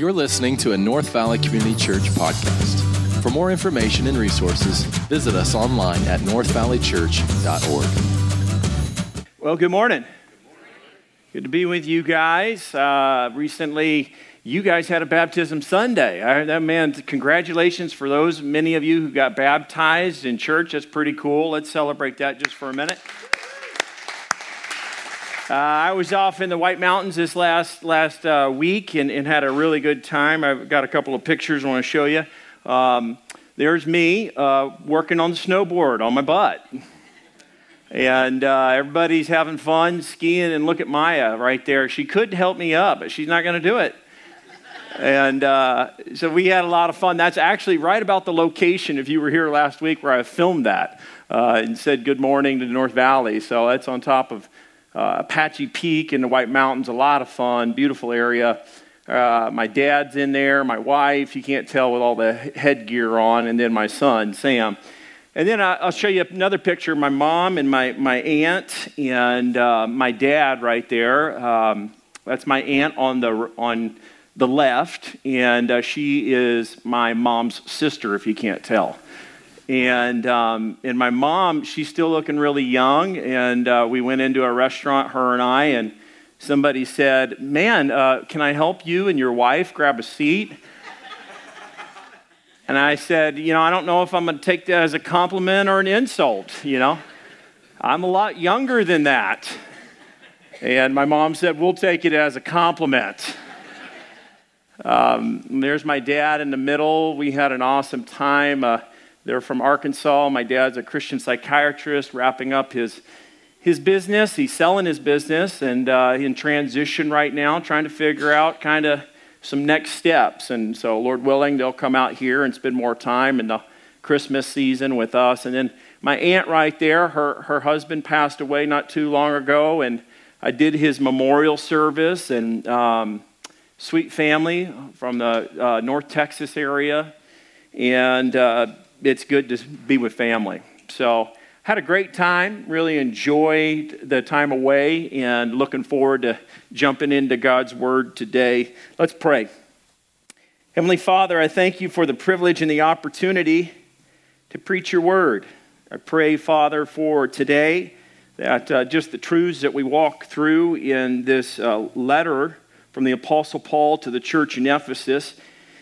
You're listening to a North Valley Community Church podcast. For more information and resources, visit us online at northvalleychurch.org. Well, good morning. Good to be with you guys. Uh, recently, you guys had a baptism Sunday. I, that man, congratulations for those many of you who got baptized in church. That's pretty cool. Let's celebrate that just for a minute. Uh, I was off in the White Mountains this last last uh, week and, and, had a really good time. I've got a couple of pictures I want to show you. Um, there's me uh, working on the snowboard on my butt. And uh, everybody's having fun skiing, and look at Maya right there. She could help me up, but she's not going to do it. And uh, so we had a lot of fun. That's actually right about the location, if you were here last week, where I filmed that uh, and said good morning to the North Valley. So that's on top of uh, Apache Peak in the White Mountains. A lot of fun, beautiful area. Uh, my dad's in there, my wife, you can't tell with all the headgear on, and then my son, Sam. And then I'll show you another picture my mom and my, my aunt and uh, my dad right there. Um, that's my aunt on the, on the left, and uh, she is my mom's sister, if you can't tell. And, um, and my mom, she's still looking really young. And uh, we went into a restaurant, her and I, and somebody said, Man, uh, can I help you and your wife grab a seat? and I said, You know, I don't know if I'm going to take that as a compliment or an insult, you know. I'm a lot younger than that. And my mom said, We'll take it as a compliment. Um, there's my dad in the middle. We had an awesome time. Uh, they're from Arkansas. My dad's a Christian psychiatrist wrapping up his, his business. He's selling his business and uh, in transition right now, trying to figure out kind of some next steps. And so, Lord willing, they'll come out here and spend more time in the Christmas season with us. And then my aunt right there, her, her husband passed away not too long ago, and I did his memorial service. And um, sweet family from the uh, North Texas area. And uh, it's good to be with family. So, had a great time, really enjoyed the time away, and looking forward to jumping into God's Word today. Let's pray. Heavenly Father, I thank you for the privilege and the opportunity to preach your Word. I pray, Father, for today that uh, just the truths that we walk through in this uh, letter from the Apostle Paul to the church in Ephesus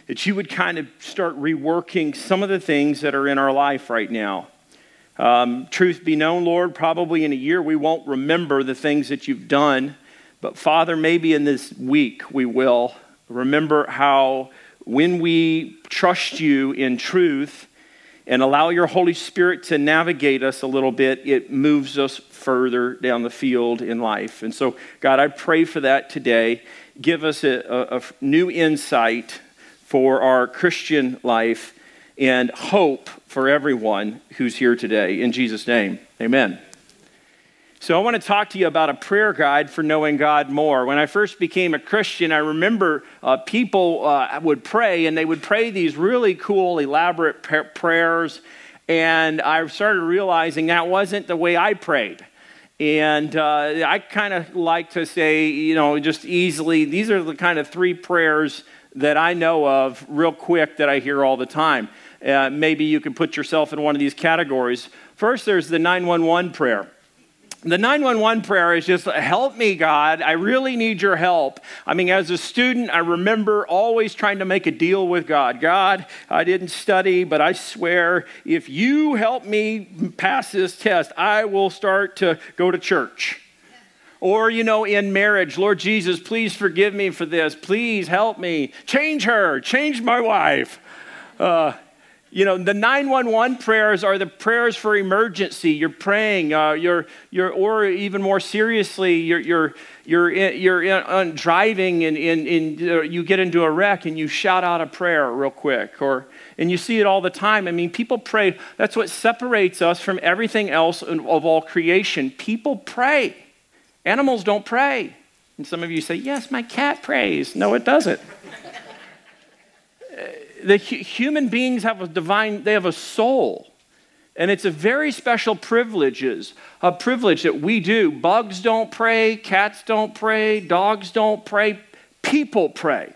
that you would kind of start reworking some of the things that are in our life right now. Um, truth be known, Lord, probably in a year we won't remember the things that you've done, but Father, maybe in this week we will remember how when we trust you in truth and allow your Holy Spirit to navigate us a little bit, it moves us further down the field in life. And so, God, I pray for that today. Give us a, a, a new insight for our Christian life and hope for everyone who's here today. In Jesus' name, amen. So, I want to talk to you about a prayer guide for knowing God more. When I first became a Christian, I remember uh, people uh, would pray, and they would pray these really cool, elaborate prayers. And I started realizing that wasn't the way I prayed. And uh, I kind of like to say, you know, just easily, these are the kind of three prayers that I know of real quick that I hear all the time. Uh, maybe you can put yourself in one of these categories. First, there's the 911 prayer. The 911 prayer is just, help me, God. I really need your help. I mean, as a student, I remember always trying to make a deal with God. God, I didn't study, but I swear, if you help me pass this test, I will start to go to church. Or, you know, in marriage, Lord Jesus, please forgive me for this. Please help me. Change her. Change my wife. Uh, you know, the 911 prayers are the prayers for emergency. You're praying, uh, you're, you're, or even more seriously, you're, you're, you're, in, you're in, on driving and, and, and uh, you get into a wreck and you shout out a prayer real quick. Or, and you see it all the time. I mean, people pray. That's what separates us from everything else of all creation. People pray. Animals don't pray. And some of you say, Yes, my cat prays. No, it doesn't. the human beings have a divine, they have a soul. And it's a very special privileges, a privilege that we do. Bugs don't pray, cats don't pray, dogs don't pray, people pray.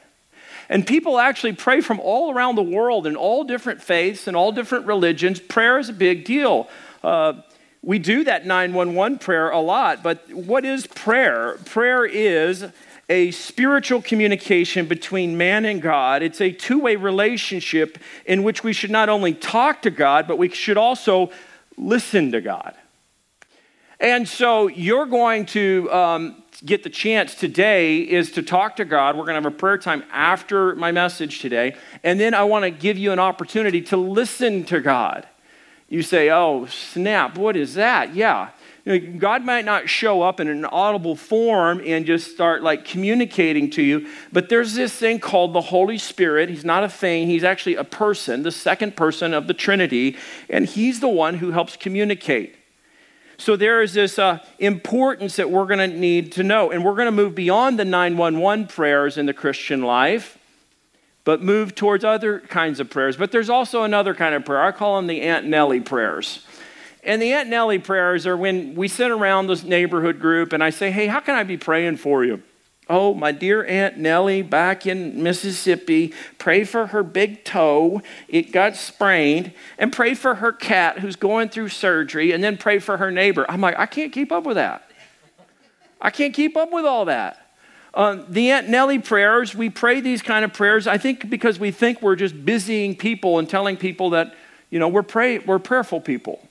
And people actually pray from all around the world in all different faiths and all different religions. Prayer is a big deal. Uh, we do that 911 prayer a lot, but what is prayer? Prayer is a spiritual communication between man and God. It's a two way relationship in which we should not only talk to God, but we should also listen to God. And so you're going to um, get the chance today is to talk to God. We're going to have a prayer time after my message today. And then I want to give you an opportunity to listen to God. You say, oh, snap, what is that? Yeah. You know, God might not show up in an audible form and just start like communicating to you, but there's this thing called the Holy Spirit. He's not a thing, he's actually a person, the second person of the Trinity, and he's the one who helps communicate. So there is this uh, importance that we're going to need to know. And we're going to move beyond the 911 prayers in the Christian life, but move towards other kinds of prayers. But there's also another kind of prayer. I call them the Aunt Nellie prayers. And the Aunt Nellie prayers are when we sit around this neighborhood group and I say, hey, how can I be praying for you? Oh, my dear Aunt Nellie back in Mississippi, pray for her big toe. It got sprained. And pray for her cat who's going through surgery. And then pray for her neighbor. I'm like, I can't keep up with that. I can't keep up with all that. Um, the Aunt Nellie prayers, we pray these kind of prayers, I think because we think we're just busying people and telling people that, you know, we're, pray, we're prayerful people.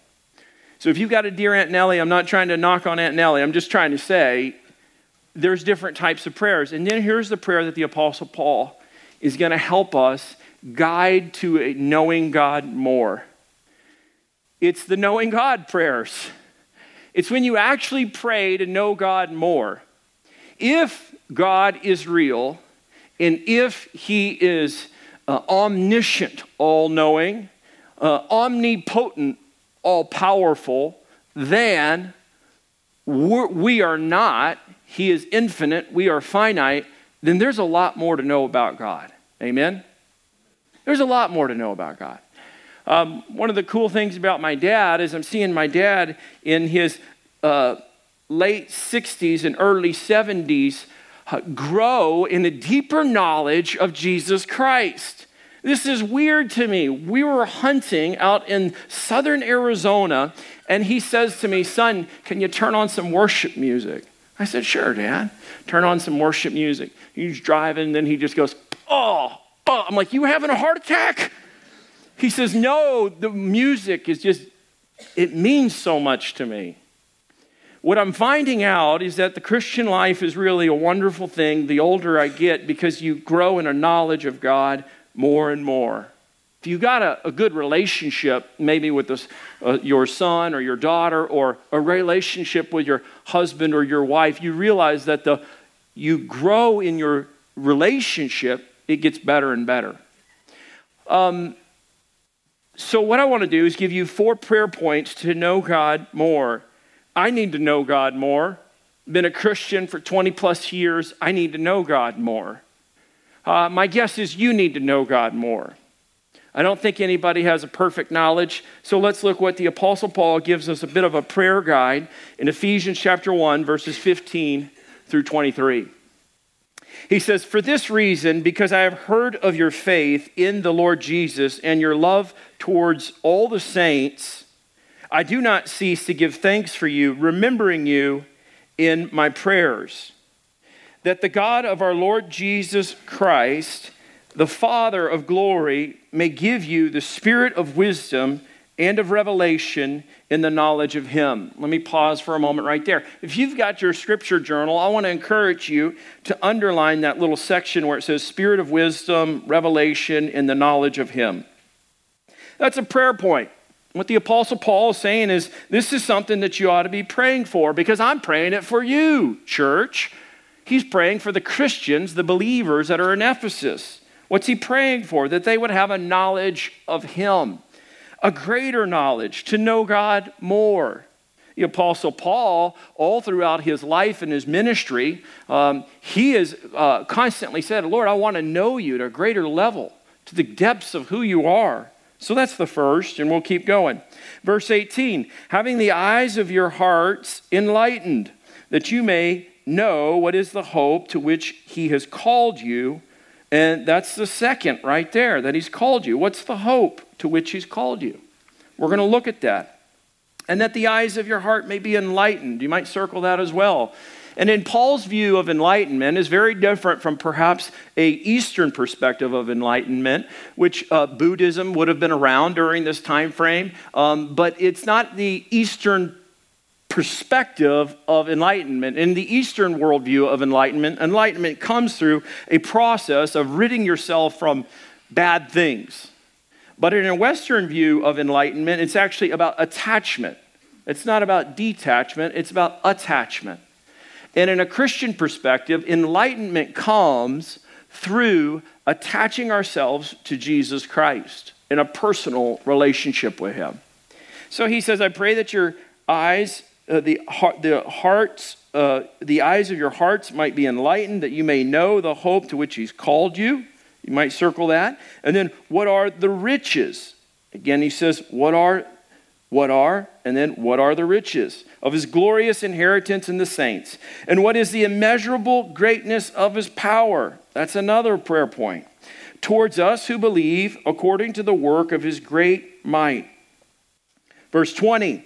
So if you've got a dear Aunt Nellie, I'm not trying to knock on Aunt Nellie. I'm just trying to say there's different types of prayers. And then here's the prayer that the Apostle Paul is going to help us guide to knowing God more. It's the knowing God prayers. It's when you actually pray to know God more. If God is real, and if He is uh, omniscient, all knowing, uh, omnipotent, all powerful, then we are not he is infinite, we are finite, then there's a lot more to know about God. Amen? There's a lot more to know about God. Um, one of the cool things about my dad is I'm seeing my dad in his uh, late 60s and early 70s uh, Uh, grow in a deeper knowledge of Jesus Christ. This is weird to me. We were hunting out in southern Arizona, and he says to me, Son, can you turn on some worship music? I said, Sure, Dad. Turn on some worship music. He's driving, and then he just goes, Oh, oh. I'm like, You having a heart attack? He says, No, the music is just, it means so much to me. What I'm finding out is that the Christian life is really a wonderful thing the older I get because you grow in a knowledge of God more and more. If you got a, a good relationship, maybe with this, uh, your son or your daughter, or a relationship with your husband or your wife, you realize that the, you grow in your relationship, it gets better and better. Um, so, what I want to do is give you four prayer points to know God more. I need to know God more. Been a Christian for 20 plus years. I need to know God more. Uh, my guess is you need to know God more. I don't think anybody has a perfect knowledge. So let's look what the Apostle Paul gives us a bit of a prayer guide in Ephesians chapter 1, verses 15 through 23. He says, For this reason, because I have heard of your faith in the Lord Jesus and your love towards all the saints, I do not cease to give thanks for you, remembering you in my prayers, that the God of our Lord Jesus Christ, the Father of glory may give you the spirit of wisdom and of revelation in the knowledge of Him. Let me pause for a moment right there. If you've got your scripture journal, I want to encourage you to underline that little section where it says Spirit of wisdom, revelation, in the knowledge of Him. That's a prayer point. What the Apostle Paul is saying is this is something that you ought to be praying for because I'm praying it for you, church. He's praying for the Christians, the believers that are in Ephesus. What's he praying for? That they would have a knowledge of him, a greater knowledge, to know God more. The Apostle Paul, all throughout his life and his ministry, um, he has uh, constantly said, Lord, I want to know you at a greater level, to the depths of who you are. So that's the first, and we'll keep going. Verse 18 having the eyes of your hearts enlightened, that you may know what is the hope to which he has called you And that's the second right there that he's called you. What's the hope to which he's called you? We're going to look at that. And that the eyes of your heart may be enlightened. You might circle that as well. And in Paul's view of enlightenment is very different from perhaps a Eastern perspective of enlightenment, which uh, Buddhism would have been around during this time frame. Um, but it's not the Eastern perspective of enlightenment. In the Eastern worldview of enlightenment, enlightenment comes through a process of ridding yourself from bad things. But in a Western view of enlightenment, it's actually about attachment. It's not about detachment, it's about attachment. And in a Christian perspective, enlightenment comes through attaching ourselves to Jesus Christ in a personal relationship with Him. So he says, I pray that your eyes uh, the, heart, the hearts, uh, the eyes of your hearts might be enlightened, that you may know the hope to which He's called you. You might circle that. And then, what are the riches? Again, he says, What are, what are, and then what are the riches of his glorious inheritance in the saints? And what is the immeasurable greatness of his power? That's another prayer point. Towards us who believe according to the work of his great might. Verse 20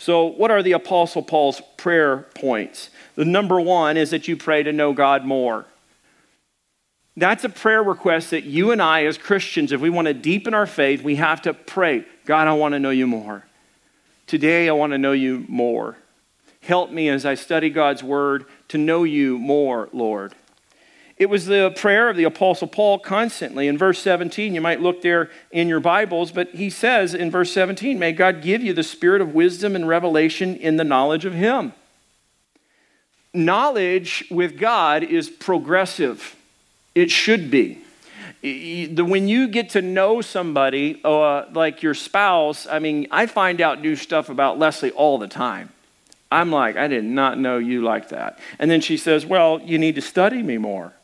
So, what are the Apostle Paul's prayer points? The number one is that you pray to know God more. That's a prayer request that you and I, as Christians, if we want to deepen our faith, we have to pray God, I want to know you more. Today, I want to know you more. Help me as I study God's word to know you more, Lord. It was the prayer of the Apostle Paul constantly. In verse 17, you might look there in your Bibles, but he says in verse 17, May God give you the spirit of wisdom and revelation in the knowledge of Him. Knowledge with God is progressive, it should be. When you get to know somebody, uh, like your spouse, I mean, I find out new stuff about Leslie all the time. I'm like, I did not know you like that. And then she says, Well, you need to study me more.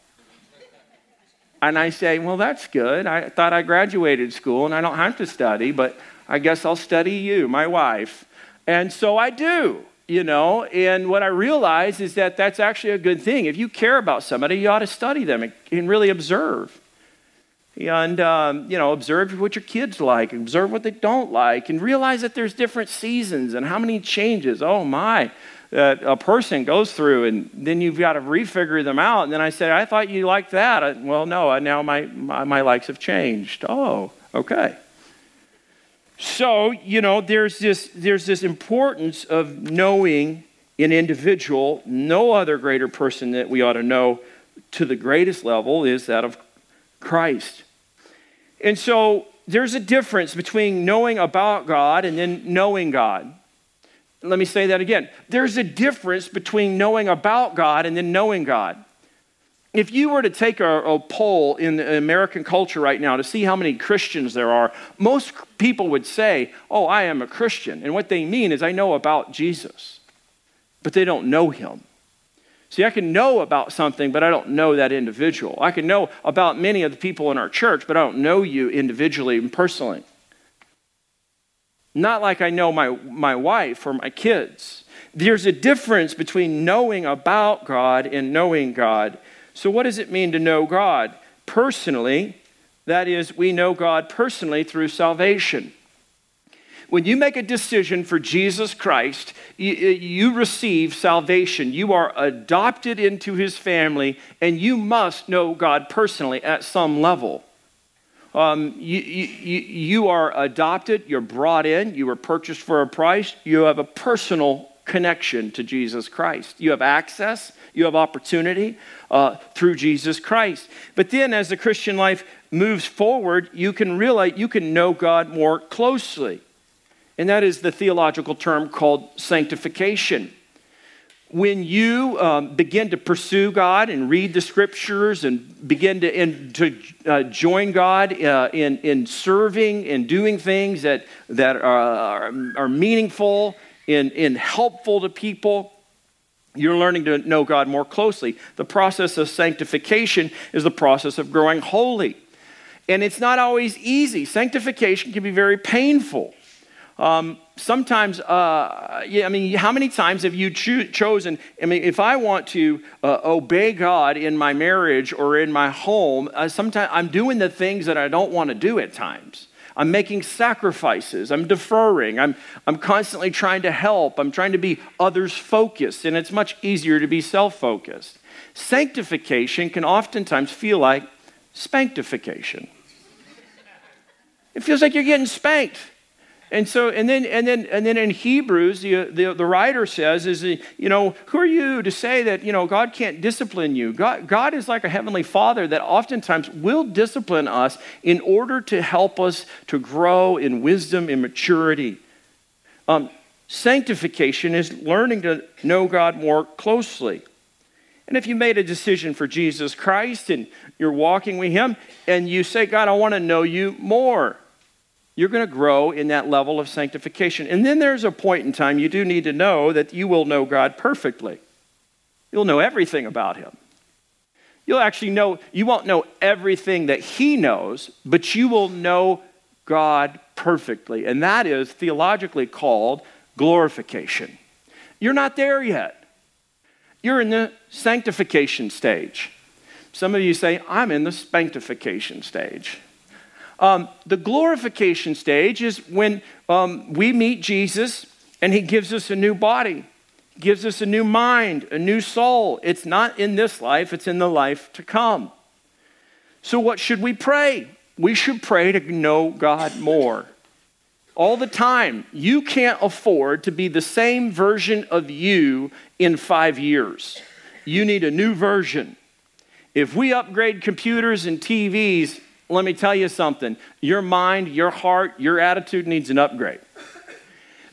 And I say, Well, that's good. I thought I graduated school and I don't have to study, but I guess I'll study you, my wife. And so I do, you know. And what I realize is that that's actually a good thing. If you care about somebody, you ought to study them and really observe. And, um, you know, observe what your kids like, observe what they don't like, and realize that there's different seasons and how many changes. Oh, my that a person goes through, and then you've got to refigure them out. And then I said, I thought you liked that. I, well, no, now my, my, my likes have changed. Oh, okay. So, you know, there's this, there's this importance of knowing an individual. No other greater person that we ought to know to the greatest level is that of Christ. And so there's a difference between knowing about God and then knowing God. Let me say that again. There's a difference between knowing about God and then knowing God. If you were to take a, a, poll in American culture right now to see how many Christians there are, most people would say, Oh, I am a Christian. And what they mean is, I know about Jesus, but they don't know him. See, I can know about something, but I don't know that individual. I can know about many of the people in our church, but I don't know you individually and personally. Not like I know my, my wife or my kids. There's a difference between knowing about God and knowing God. So, what does it mean to know God? Personally, that is, we know God personally through salvation. When you make a decision for Jesus Christ, you, you, receive salvation. You are adopted into his family, and you must know God personally at some level. Um, you, you, you are adopted, you're brought in, you were purchased for a price, you have a personal connection to Jesus Christ. You have access, you have opportunity uh, through Jesus Christ. But then, as the Christian life moves forward, you can realize you can know God more closely. And that is the theological term called sanctification. When you um, begin to pursue God and read the scriptures and begin to, to uh, join God uh, in, in serving and doing things that, that are, are meaningful and, and helpful to people, you're learning to know God more closely. The process of sanctification is the process of growing holy. And it's not always easy. Sanctification can be very painful. Um, sometimes, uh, yeah, I mean, how many times have you cho- chosen? I mean, if I want to uh, obey God in my marriage or in my home, uh, sometimes I'm doing the things that I don't want to do at times. I'm making sacrifices. I'm deferring. I'm, I'm constantly trying to help. I'm trying to be others focused, and it's much easier to be self focused. Sanctification can oftentimes feel like spanktification. It feels like you're getting spanked. And so, and then, and then, and then in Hebrews, the, the, the writer says, is, you know, who are you to say that, you know, God can't discipline you? God, God is like a heavenly father that oftentimes will discipline us in order to help us to grow in wisdom and maturity. Um, sanctification is learning to know God more closely. And if you made a decision for Jesus Christ and you're walking with Him and you say, God, I want to know you more you're going to grow in that level of sanctification. And then there's a point in time you do need to know that you will know God perfectly. You'll know everything about Him. You'll actually know, you won't know everything that He knows, but you will know God perfectly. And that is theologically called glorification. You're not there yet. You're in the sanctification stage. Some of you say, I'm in the sanctification stage. Um, the glorification stage is when um, we meet Jesus and he gives us a new body, gives us a new mind, a new soul. It's not in this life, it's in the life to come. So, what should we pray? We should pray to know God more. All the time. You can't afford to be the same version of you in five years. You need a new version. If we upgrade computers and TVs let me tell you something. Your mind, your heart, your attitude needs an upgrade.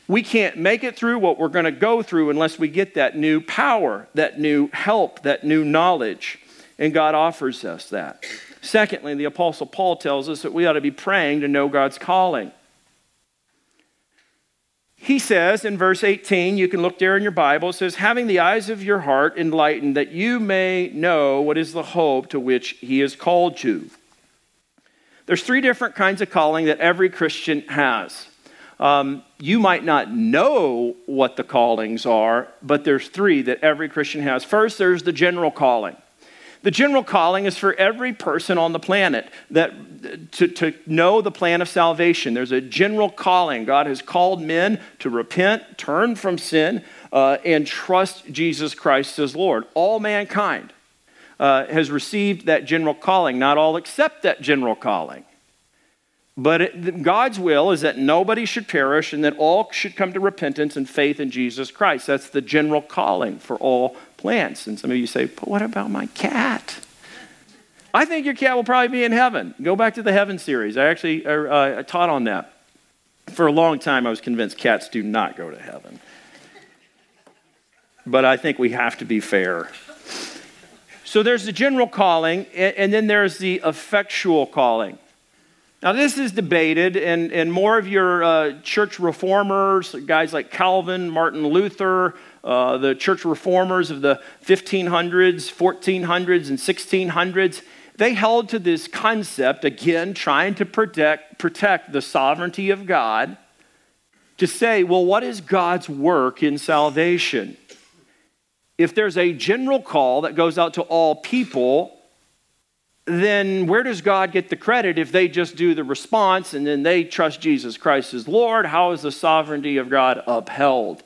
We can't make it through what we're going to go through unless we get that new power, that new help, that new knowledge. And God offers us that. Secondly, the Apostle Paul tells us that we ought to be praying to know God's calling. He says in verse 18, you can look there in your Bible, it says, having the eyes of your heart enlightened, that you may know what is the hope to which he has called you there's three different kinds of calling that every Christian has. Um, you might not know what the callings are, but there's three that every Christian has. First, there's the general calling. The general calling is for every person on the planet that to, to know the plan of salvation. There's a general calling. God has called men to repent, turn from sin, uh, and trust Jesus Christ as Lord. All mankind uh, has received that general calling. Not all accept that general calling. But it, God's will is that nobody should perish and that all should come to repentance and faith in Jesus Christ. That's the general calling for all plants. And some of you say, but what about my cat? I think your cat will probably be in heaven. Go back to the heaven series. I actually uh, I taught on that. For a long time, I was convinced cats do not go to heaven. But I think we have to be fair. So there's the general calling, and then there's the effectual calling. Now, this is debated, and, and more of your uh, church reformers, guys like Calvin, Martin Luther, uh, the church reformers of the 1500s, 1400s, and 1600s, they held to this concept, again, trying to protect, protect the sovereignty of God, to say, well, what is God's work in salvation? If there's a general call that goes out to all people, then where does God get the credit if they just do the response and then they trust Jesus Christ as Lord? How is the sovereignty of God upheld?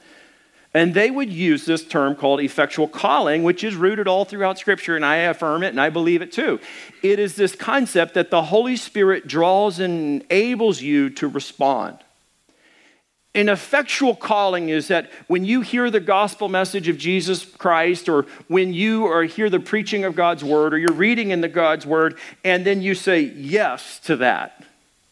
And they would use this term called effectual calling, which is rooted all throughout Scripture, and I affirm it and I believe it too. It is this concept that the Holy Spirit draws and enables you to respond. An effectual calling is that when you hear the gospel message of Jesus Christ, or when you hear the preaching of God's word, or you're reading in the God's word, and then you say yes to that.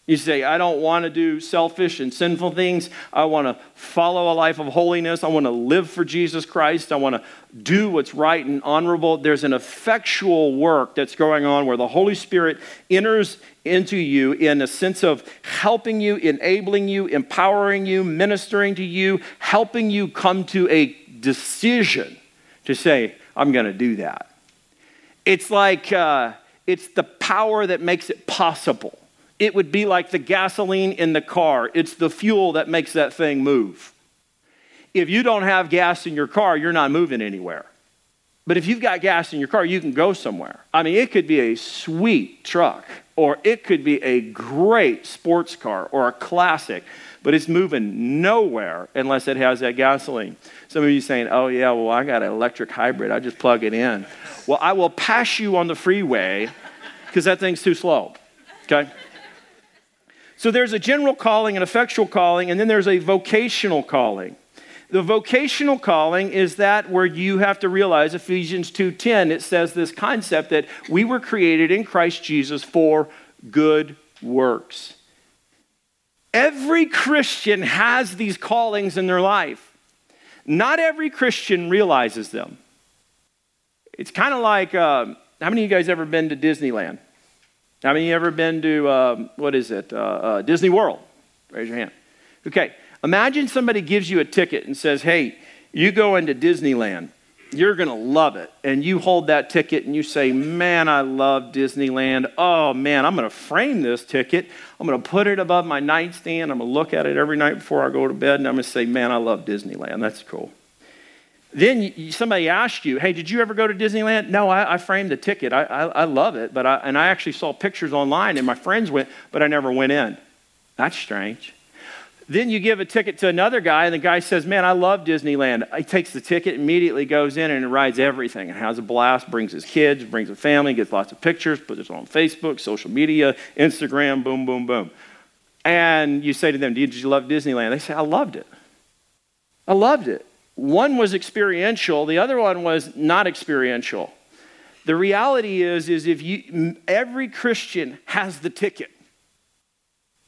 You say, I don't want to do selfish and sinful things. I want to follow a life of holiness. I want to live for Jesus Christ. I want to do what's right and honorable. There's an effectual work that's going on where the Holy Spirit enters into you in a sense of helping you, enabling you, empowering you, ministering to you, helping you come to a decision to say, I'm going to do that. It's like, uh, it's the power that makes it possible it would be like the gasoline in the car. It's the fuel that makes that thing move. If you don't have gas in your car, you're not moving anywhere. But if you've got gas in your car, you can go somewhere. I mean, it could be a sweet truck, or it could be a great sports car or a classic, but it's moving nowhere unless it has that gasoline. Some of you saying, oh, yeah, well, I got an electric hybrid. I just plug it in. Well, I will pass you on the freeway because that thing's too slow. Okay? So there's a general calling, an effectual calling, and then there's a vocational calling. The vocational calling is that where you have to realize Ephesians 2:10 it says this concept that we were created in Christ Jesus for good works. Every Christian has these callings in their life. Not every Christian realizes them. It's kind of like uh, how many of you guys ever been to Disneyland? How many of you ever been to, um, what is it, uh, uh, Disney World? Raise your hand. Okay, imagine somebody gives you a ticket and says, hey, you go into Disneyland. You're going to love it. And you hold that ticket and you say, Man, I love Disneyland. Oh, man, I'm going to frame this ticket. I'm going to put it above my nightstand. I'm going to look at it every night before I go to bed. And I'm going to say, Man, I love Disneyland. That's cool. Then somebody asked you, hey, did you ever go to Disneyland? No, I, I framed the ticket. I, I, I, love it. But and I actually saw pictures online, and my friends went, but I never went in. That's strange. Then you give a ticket to another guy, and the guy says, Man, I love Disneyland. He takes the ticket, immediately goes in and rides everything and has a blast, brings his kids, brings a family, gets lots of pictures, puts it on Facebook, social media, Instagram, boom, boom, boom. And you say to them, Did you love Disneyland? They say, I loved it. I loved it. One was experiential, the other one was not experiential. The reality is, is if you, every Christian has the ticket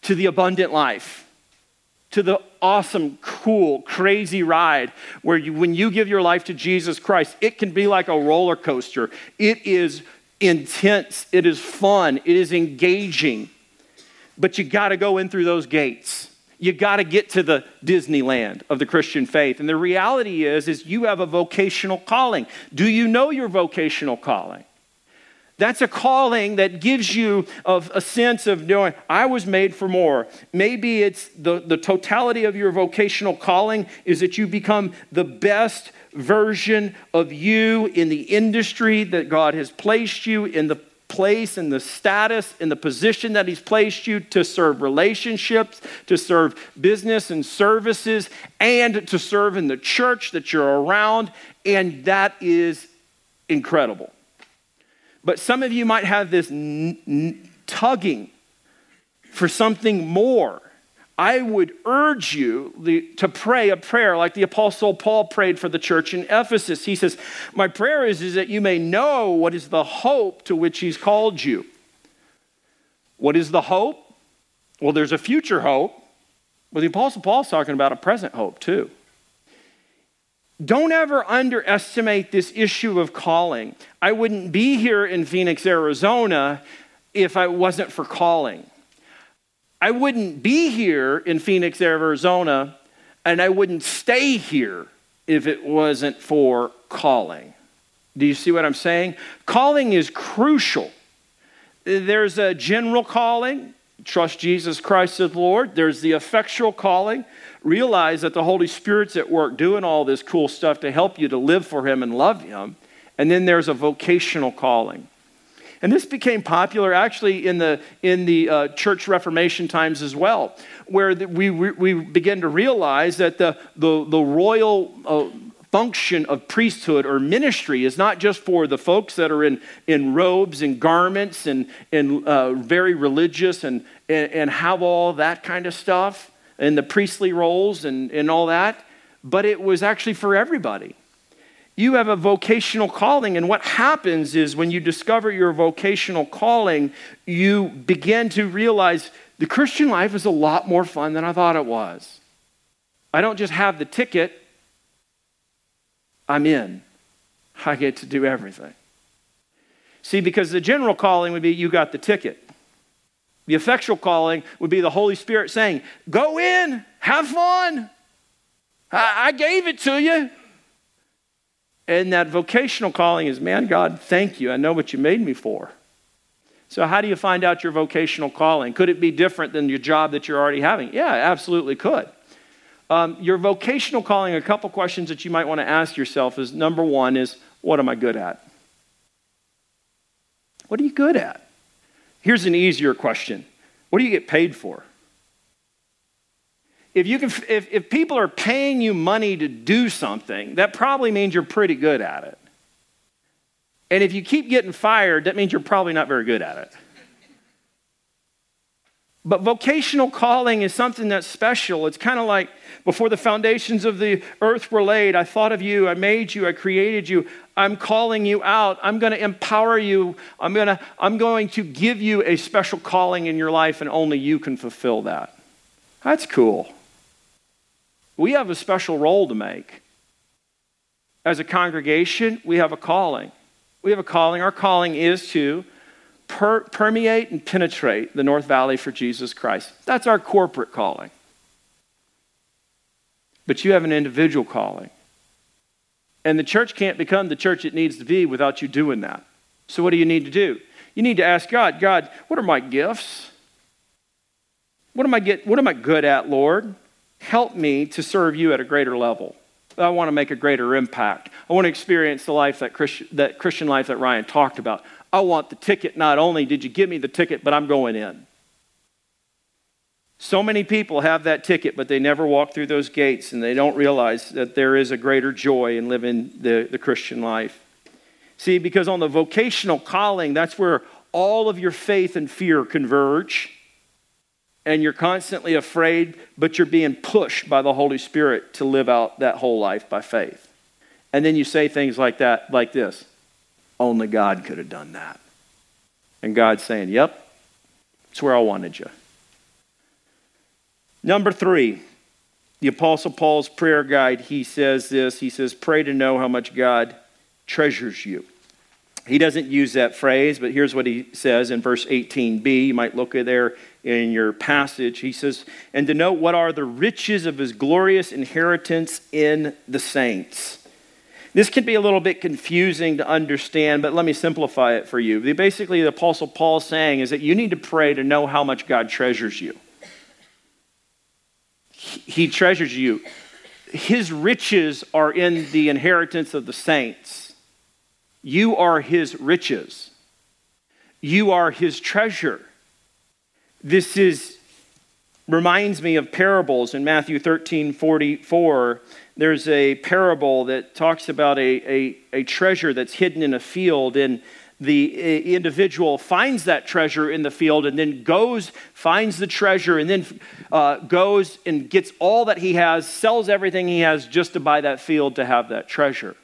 to the abundant life, to the awesome, cool, crazy ride where you, when you give your life to Jesus Christ, it can be like a roller coaster. It is intense, it is fun, it is engaging, but you got to go in through those gates you got to get to the Disneyland of the Christian faith. And the reality is is you have a vocational calling. Do you know your vocational calling? That's a calling that gives you of a sense of knowing I was made for more. Maybe it's the, the totality of your vocational calling is that you become the best version of you in the industry that God has placed you in the place and the status and the position that He's placed you to serve relationships, to serve business and services, and to serve in the church that you're around. And that is incredible. But some of you might have this n- n- tugging for something more. I would urge you to pray a prayer like the Apostle Paul prayed for the church in Ephesus. He says, My prayer is, is that you may know what is the hope to which he's called you. What is the hope? Well, there's a future hope, but the Apostle Paul's talking about a present hope too. Don't ever underestimate this issue of calling. I wouldn't be here in Phoenix, Arizona if I wasn't for calling. I wouldn't be here in Phoenix, Arizona, and I wouldn't stay here if it wasn't for calling. Do you see what I'm saying? Calling is crucial. There's a general calling, trust Jesus Christ as Lord. There's the effectual calling, realize that the Holy Spirit's at work doing all this cool stuff to help you to live for Him and love Him. And then there's a vocational calling. And this became popular actually in the, in the uh, church Reformation times as well, where the, we, we began to realize that the, the, the royal uh, function of priesthood or ministry is not just for the folks that are in, in robes and garments and, and uh, very religious and, and, and have all that kind of stuff and the priestly roles and, and all that, but it was actually for everybody you have a vocational calling. And what happens is when you discover your vocational calling, you begin to realize the Christian life is a lot more fun than I thought it was. I don't just have the ticket, I'm in. I get to do everything. See, because the general calling would be you got the ticket. The effectual calling would be the Holy Spirit saying, Go in, have fun. I, I gave it to you. And that vocational calling is, Man, God, thank you. I know what you made me for. So, how do you find out your vocational calling? Could it be different than your job that you're already having? Yeah, absolutely could. Um, your vocational calling, a couple questions that you might want to ask yourself is number one is, what am I good at? What are you good at? Here's an easier question What do you get paid for? If, you can, if, if people are paying you money to do something, that probably means you're pretty good at it. And if you keep getting fired, that means you're probably not very good at it. But vocational calling is something that's special. It's kind of like before the foundations of the earth were laid, I thought of you, I made you, I created you. I'm calling you out. I'm going to empower you. I'm to I'm going to give you a special calling in your life and only you can fulfill that. That's cool. We have a special role to make. As a congregation, we have a calling. We have a calling. Our calling is to per- permeate and penetrate the North Valley for Jesus Christ. That's our corporate calling. But you have an individual calling. And the church can't become the church it needs to be without you doing that. So, what do you need to do? You need to ask God, God, what are my gifts? What am I, get, what am I good at, Lord? Help me to serve you at a greater level. I want to make a greater impact. I want to experience the life that Christian, that Christian life that Ryan talked about. I want the ticket. Not only did you give me the ticket, but I'm going in. So many people have that ticket, but they never walk through those gates and they don't realize that there is a greater joy in living the, the Christian life. See, because on the vocational calling, that's where all of your faith and fear converge. And you're constantly afraid, but you're being pushed by the Holy Spirit to live out that whole life by faith. And then you say things like that, like this only God could have done that. And God's saying, Yep, it's where I wanted you. Number three, the Apostle Paul's prayer guide, he says this. He says, Pray to know how much God treasures you. He doesn't use that phrase, but here's what he says in verse 18b. You might look at there in your passage. He says, And to know what are the riches of his glorious inheritance in the saints this can be a little bit confusing to understand, but let me simplify it for you. Basically, the Apostle Paul saying is that you need to pray to know how much God treasures you. He treasures you. His riches are in the inheritance of the saints. You are his riches. You are his treasure. This is reminds me of parables in Matthew 13 44 there's a parable that talks about a, a, a treasure that's hidden in a field, and the individual finds that treasure in the field and then goes, finds the treasure, and then uh, goes and gets all that he has, sells everything he has just to buy that field to have that treasure.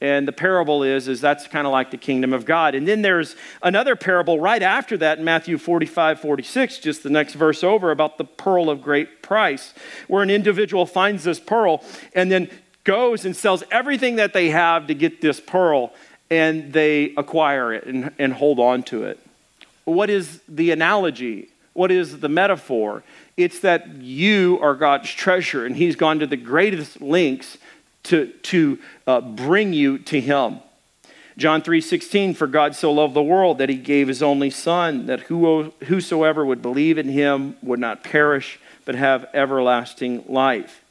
And the parable is, is that's kind of like the kingdom of God. And then there's another parable right after that in Matthew 45, 46, just the next verse over, about the pearl of great price, where an individual finds this pearl and then goes and sells everything that they have to get this pearl, and they acquire it and, and hold on to it. What is the analogy? What is the metaphor? It's that you are God's treasure, and He's gone to the greatest lengths to, to uh, bring you to him. John 3:16 for God so loved the world that he gave his only son that who, whosoever would believe in him would not perish but have everlasting life.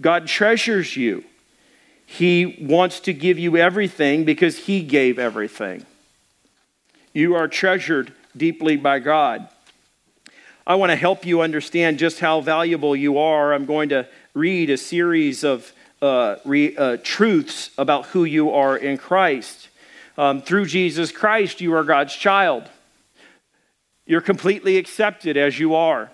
God treasures you. He wants to give you everything because he gave everything. You are treasured deeply by God. I want to help you understand just how valuable you are. I'm going to read a series of uh, re, uh, truths about who you are in Christ. Um, through Jesus Christ, you are God's child. You're completely accepted as you are.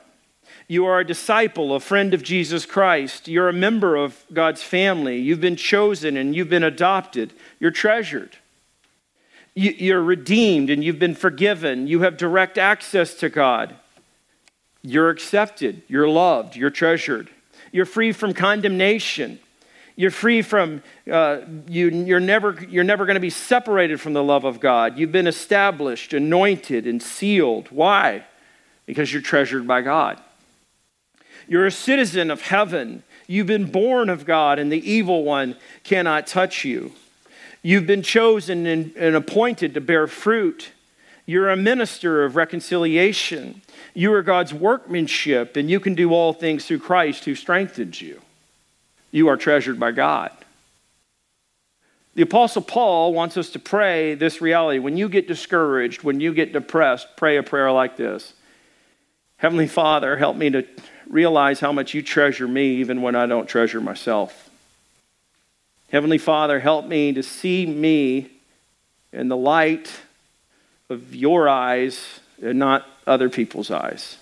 You are a disciple, a friend of Jesus Christ. You're a member of God's family. You've been chosen and you've been adopted. You're treasured. You're redeemed and you've been forgiven. You have direct access to God. You're accepted, you're loved, you're treasured. You're free from condemnation. You're free from, uh, you, you're never, you're never going to be separated from the love of God. You've been established, anointed, and sealed. Why? Because you're treasured by God. You're a citizen of heaven. You've been born of God, and the evil one cannot touch you. You've been chosen and, and appointed to bear fruit. You're a minister of reconciliation. You are God's workmanship, and you can do all things through Christ who strengthens you. You are treasured by God. The Apostle Paul wants us to pray this reality. When you get discouraged, when you get depressed, pray a prayer like this Heavenly Father, help me to realize how much you treasure me even when I don't treasure myself. Heavenly Father, help me to see me in the light of your eyes and not other people's eyes.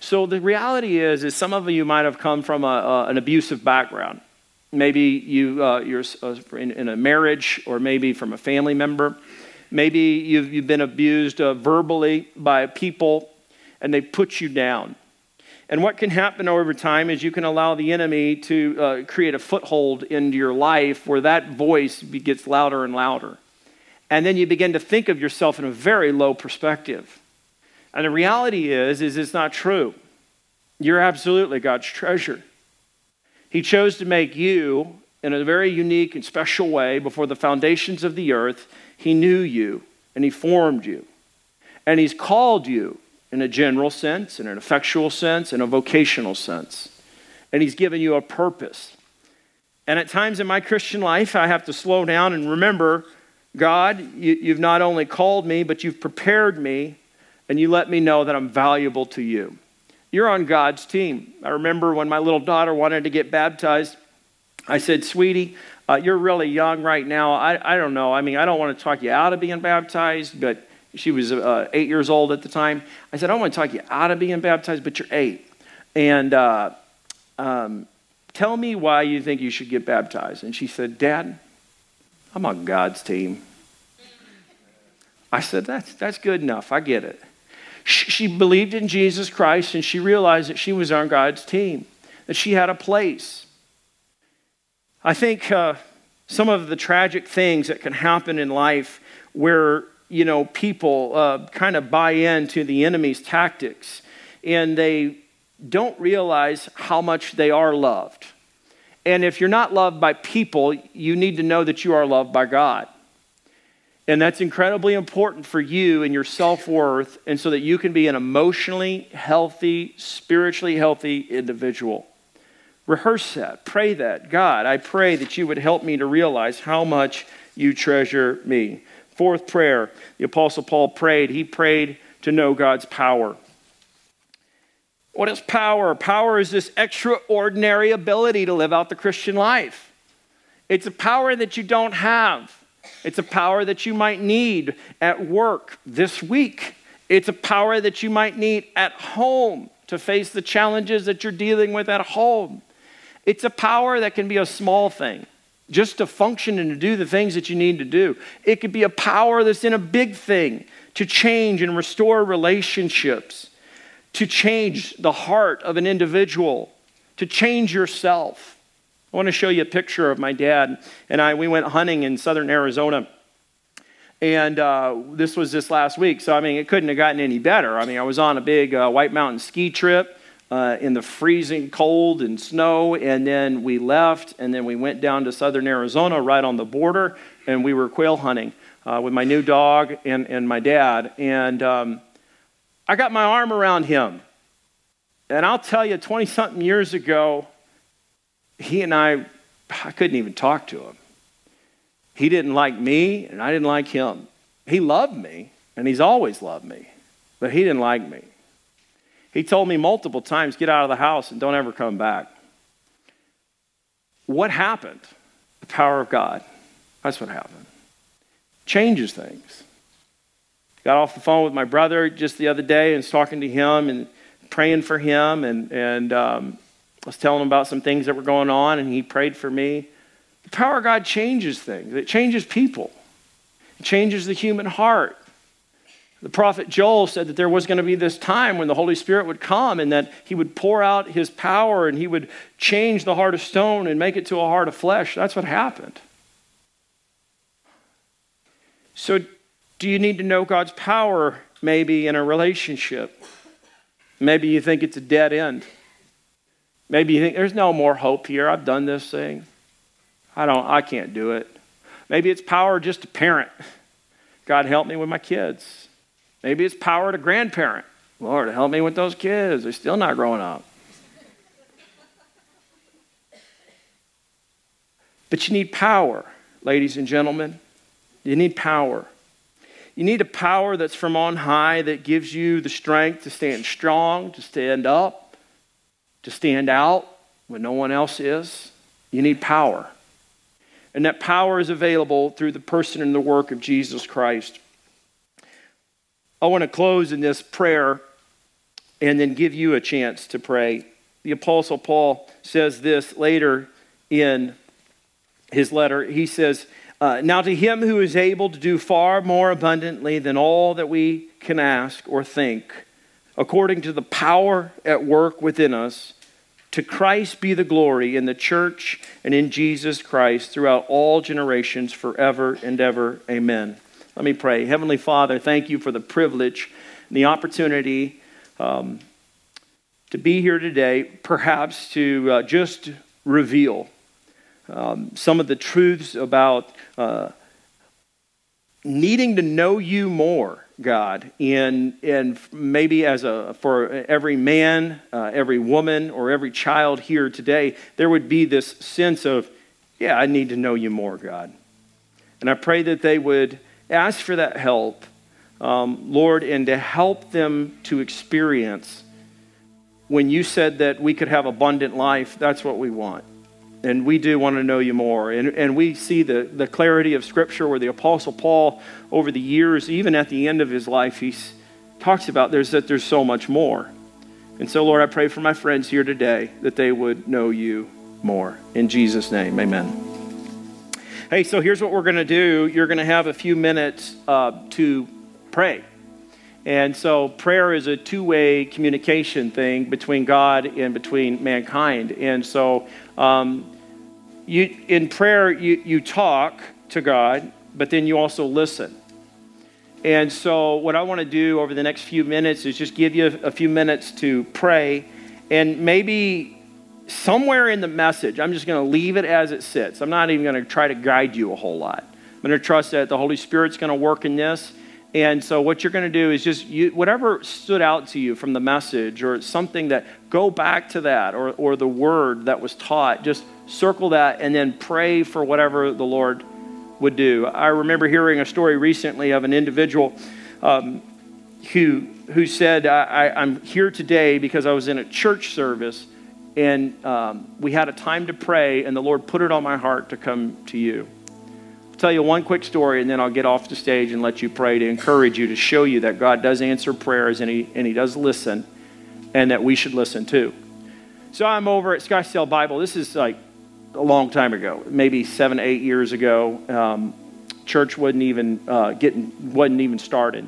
So the reality is, is some of you might have come from a, a, an abusive background. Maybe you, uh, you're uh, in, in, a marriage, or maybe from a family member. Maybe you've, you've been abused uh, verbally by people, and they put you down. And what can happen over time is you can allow the enemy to uh, create a foothold into your life where that voice gets louder and louder. And then you begin to think of yourself in a very low perspective. And the reality is, is it's not true. You're absolutely God's treasure. He chose to make you in a very unique and special way before the foundations of the earth. He knew you and he formed you. And he's called you in a general sense, in an effectual sense, in a vocational sense. And He's given you a purpose. And at times in my Christian life, I have to slow down and remember God, you, have not only called me, but you've prepared me, and you let me know that I'm valuable to you. You're on God's team. I remember when my little daughter wanted to get baptized, I said, Sweetie, uh, you're really young right now. I, I don't know. I mean, I don't want to talk you out of being baptized, but she was uh, eight years old at the time. I said, I don't want to talk you out of being baptized, but you're eight. And uh, um, tell me why you think you should get baptized. And she said, Dad, I'm on God's team. I said, that's, that's good enough. I get it. She, believed in Jesus Christ and she realized that she was on God's team, that she had a place. I think uh, some of the tragic things that can happen in life where you know, people uh, kind of buy into the enemy's tactics and they don't realize how much they are loved. And if you're not loved by people, you need to know that you are loved by God. And that's incredibly important for you and your self worth, and so that you can be an emotionally healthy, spiritually healthy individual. Rehearse that. Pray that. God, I pray that you would help me to realize how much you treasure me. Fourth prayer, the Apostle Paul prayed. He prayed to know God's power. What is power? Power is this extraordinary ability to live out the Christian life. It's a power that you don't have. It's a power that you might need at work this week. It's a power that you might need at home to face the challenges that you're dealing with at home. It's a power that can be a small thing just to function and to do the things that you need to do. It could be a power that's in a big thing to change and restore relationships, to change the heart of an individual, to change yourself. I want to show you a picture of my dad and I. We went hunting in southern Arizona. And uh, this was this last week. So, I mean, it couldn't have gotten any better. I mean, I was on a big uh, White Mountain ski trip uh, in the freezing cold and snow, and then we left, and then we went down to southern Arizona, right on the border, and we were quail hunting uh, with my new dog and, and my dad. And um, I got my arm around him. And I'll tell you, 20 something years ago, he and I, I couldn't even talk to him. He didn't like me, and I didn't like him. He loved me, and he's always loved me, but he didn't like me. He told me multiple times, get out of the house and don't ever come back. What happened? The power of God. That's what happened. Changes things. Got off the phone with my brother just the other day and was talking to him and praying for him and, and um, I was telling him about some things that were going on and he prayed for me. The power of God changes things. It changes people. It changes the human heart. The prophet Joel said that there was going to be this time when the Holy Spirit would come and that he would pour out his power and he would change the heart of stone and make it to a heart of flesh. That's what happened. So, do you need to know God's power maybe in a relationship? Maybe you think it's a dead end. Maybe you think there's no more hope here. I've done this thing. I don't I can't do it. Maybe it's power just to parent. God help me with my kids. Maybe it's power to grandparent. Lord, help me with those kids. They're still not growing up. But you need power, ladies and gentlemen. You need power. You need a power that's from on high that gives you the strength to stand strong, to stand up, to stand out when no one else is. You need power. And that power is available through the person and the work of Jesus Christ. I want to close in this prayer and then give you a chance to pray. The Apostle Paul says this later in his letter. He says, uh, now, to him who is able to do far more abundantly than all that we can ask or think, according to the power at work within us, to Christ be the glory in the church and in Jesus Christ throughout all generations, forever and ever. Amen. Let me pray. Heavenly Father, thank you for the privilege and the opportunity um, to be here today, perhaps to uh, just reveal um, some of the truths about uh, needing to know you more, God, and, and maybe as a, for every man, uh, every woman, or every child here today, there would be this sense of, yeah, I need to know you more, God. And I pray that they would ask for that help, um, Lord, and to help them to experience when you said that we could have abundant life, that's what we want and we do want to know you more. And, and we see the, the clarity of Scripture where the Apostle Paul, over the years, even at the end of his life, he talks about there's, that there's so much more. And so, Lord, I pray for my friends here today that they would know you more. In Jesus' name, amen. Hey, so here's what we're going to do. You're going to have a few minutes uh, to pray. And so prayer is a two way communication thing between God and between mankind. And so um, you, in prayer, you, you talk to God, but then you also listen. And so, what I want to do over the next few minutes is just give you a, a few minutes to pray. And maybe somewhere in the message, I'm just going to leave it as it sits. I'm not even going to try to guide you a whole lot. I'm going to trust that the Holy Spirit's going to work in this and so, what you're going to do is just you, whatever stood out to you from the message or something that go back to that or, or the word that was taught, just circle that and then pray for whatever the Lord would do. I remember hearing a story recently of an individual um, who, who said, I, am here today because I was in a church service and um, we had a time to pray, and the Lord put it on my heart to come to you. Tell you one quick story and then I'll get off the stage and let you pray to encourage you to show you that God does answer prayers and He, and he does listen and that we should listen too. So I'm over at Scottsdale Bible. This is like a long time ago, maybe seven, eight years ago. Um, church wasn't even uh, getting, wasn't even started.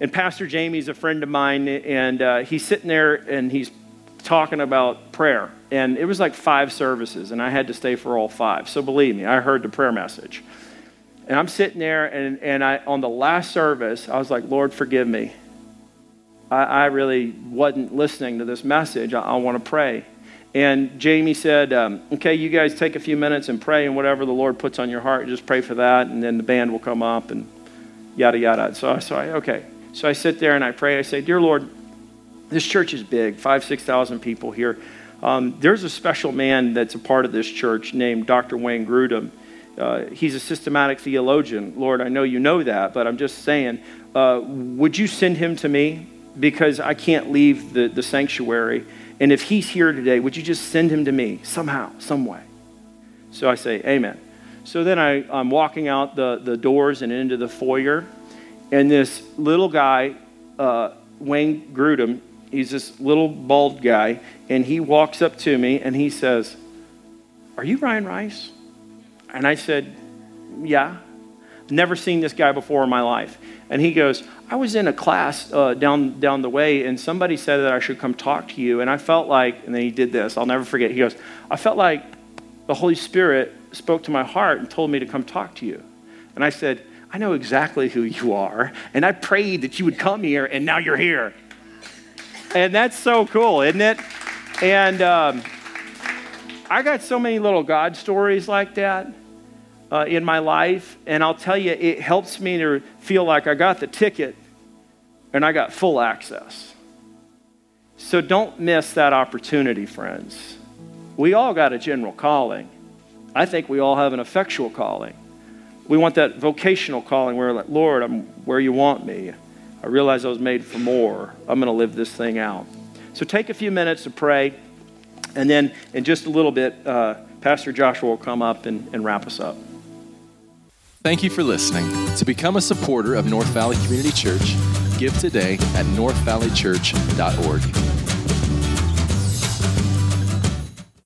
And Pastor Jamie's a friend of mine, and uh, he's sitting there and he's talking about prayer. And it was like five services, and I had to stay for all five. So believe me, I heard the prayer message. And I'm sitting there, and, and I, on the last service, I was like, Lord, forgive me. I, I really wasn't listening to this message. I, I want to pray. And Jamie said, um, okay, you guys take a few minutes and pray, and whatever the Lord puts on your heart, just pray for that, and then the band will come up, and yada, yada. So, so I, okay. So I sit there and I pray. I say, Dear Lord, this church is big, five, 6,000 people here. Um, there's a special man that's a part of this church named Dr. Wayne Grudem. Uh, he's a systematic theologian. Lord, I know you know that, but I'm just saying, uh, would you send him to me? Because I can't leave the, the sanctuary. And if he's here today, would you just send him to me somehow, some way? So I say, Amen. So then I, I'm walking out the, the doors and into the foyer, and this little guy, uh, Wayne Grudem, he's this little bald guy, and he walks up to me and he says, Are you Ryan Rice? And I said, Yeah. Never seen this guy before in my life. And he goes, I was in a class uh, down, down the way, and somebody said that I should come talk to you. And I felt like, and then he did this, I'll never forget. He goes, I felt like the Holy Spirit spoke to my heart and told me to come talk to you. And I said, I know exactly who you are. And I prayed that you would come here, and now you're here. And that's so cool, isn't it? And um, I got so many little God stories like that uh, in my life. And I'll tell you, it helps me to feel like I got the ticket and I got full access. So don't miss that opportunity, friends. We all got a general calling. I think we all have an effectual calling. We want that vocational calling where, like, Lord, I'm where you want me. I realize I was made for more. I'm going to live this thing out. So take a few minutes to pray, and then in just a little bit, uh, Pastor Joshua will come up and, and wrap us up. Thank you for listening. To become a supporter of North Valley Community Church, give today at northvalleychurch.org.